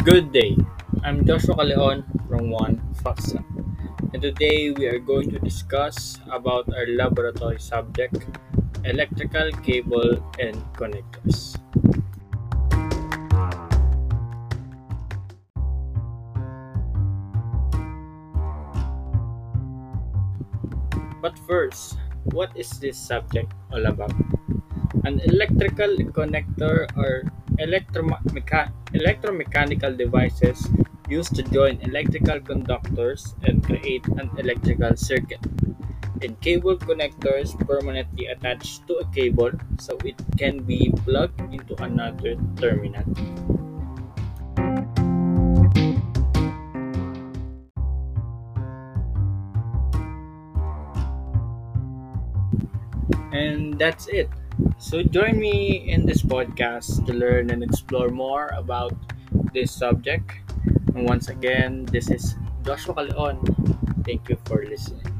Good day. I'm Joshua Caleon from One FACSA, and today we are going to discuss about our laboratory subject, electrical cable and connectors. But first, what is this subject all about? An electrical connector or electromecha- electromechanical devices used to join electrical conductors and create an electrical circuit. And cable connectors permanently attached to a cable so it can be plugged into another terminal. And that's it. So join me in this podcast to learn and explore more about this subject. And once again, this is Joshua Caleon. Thank you for listening.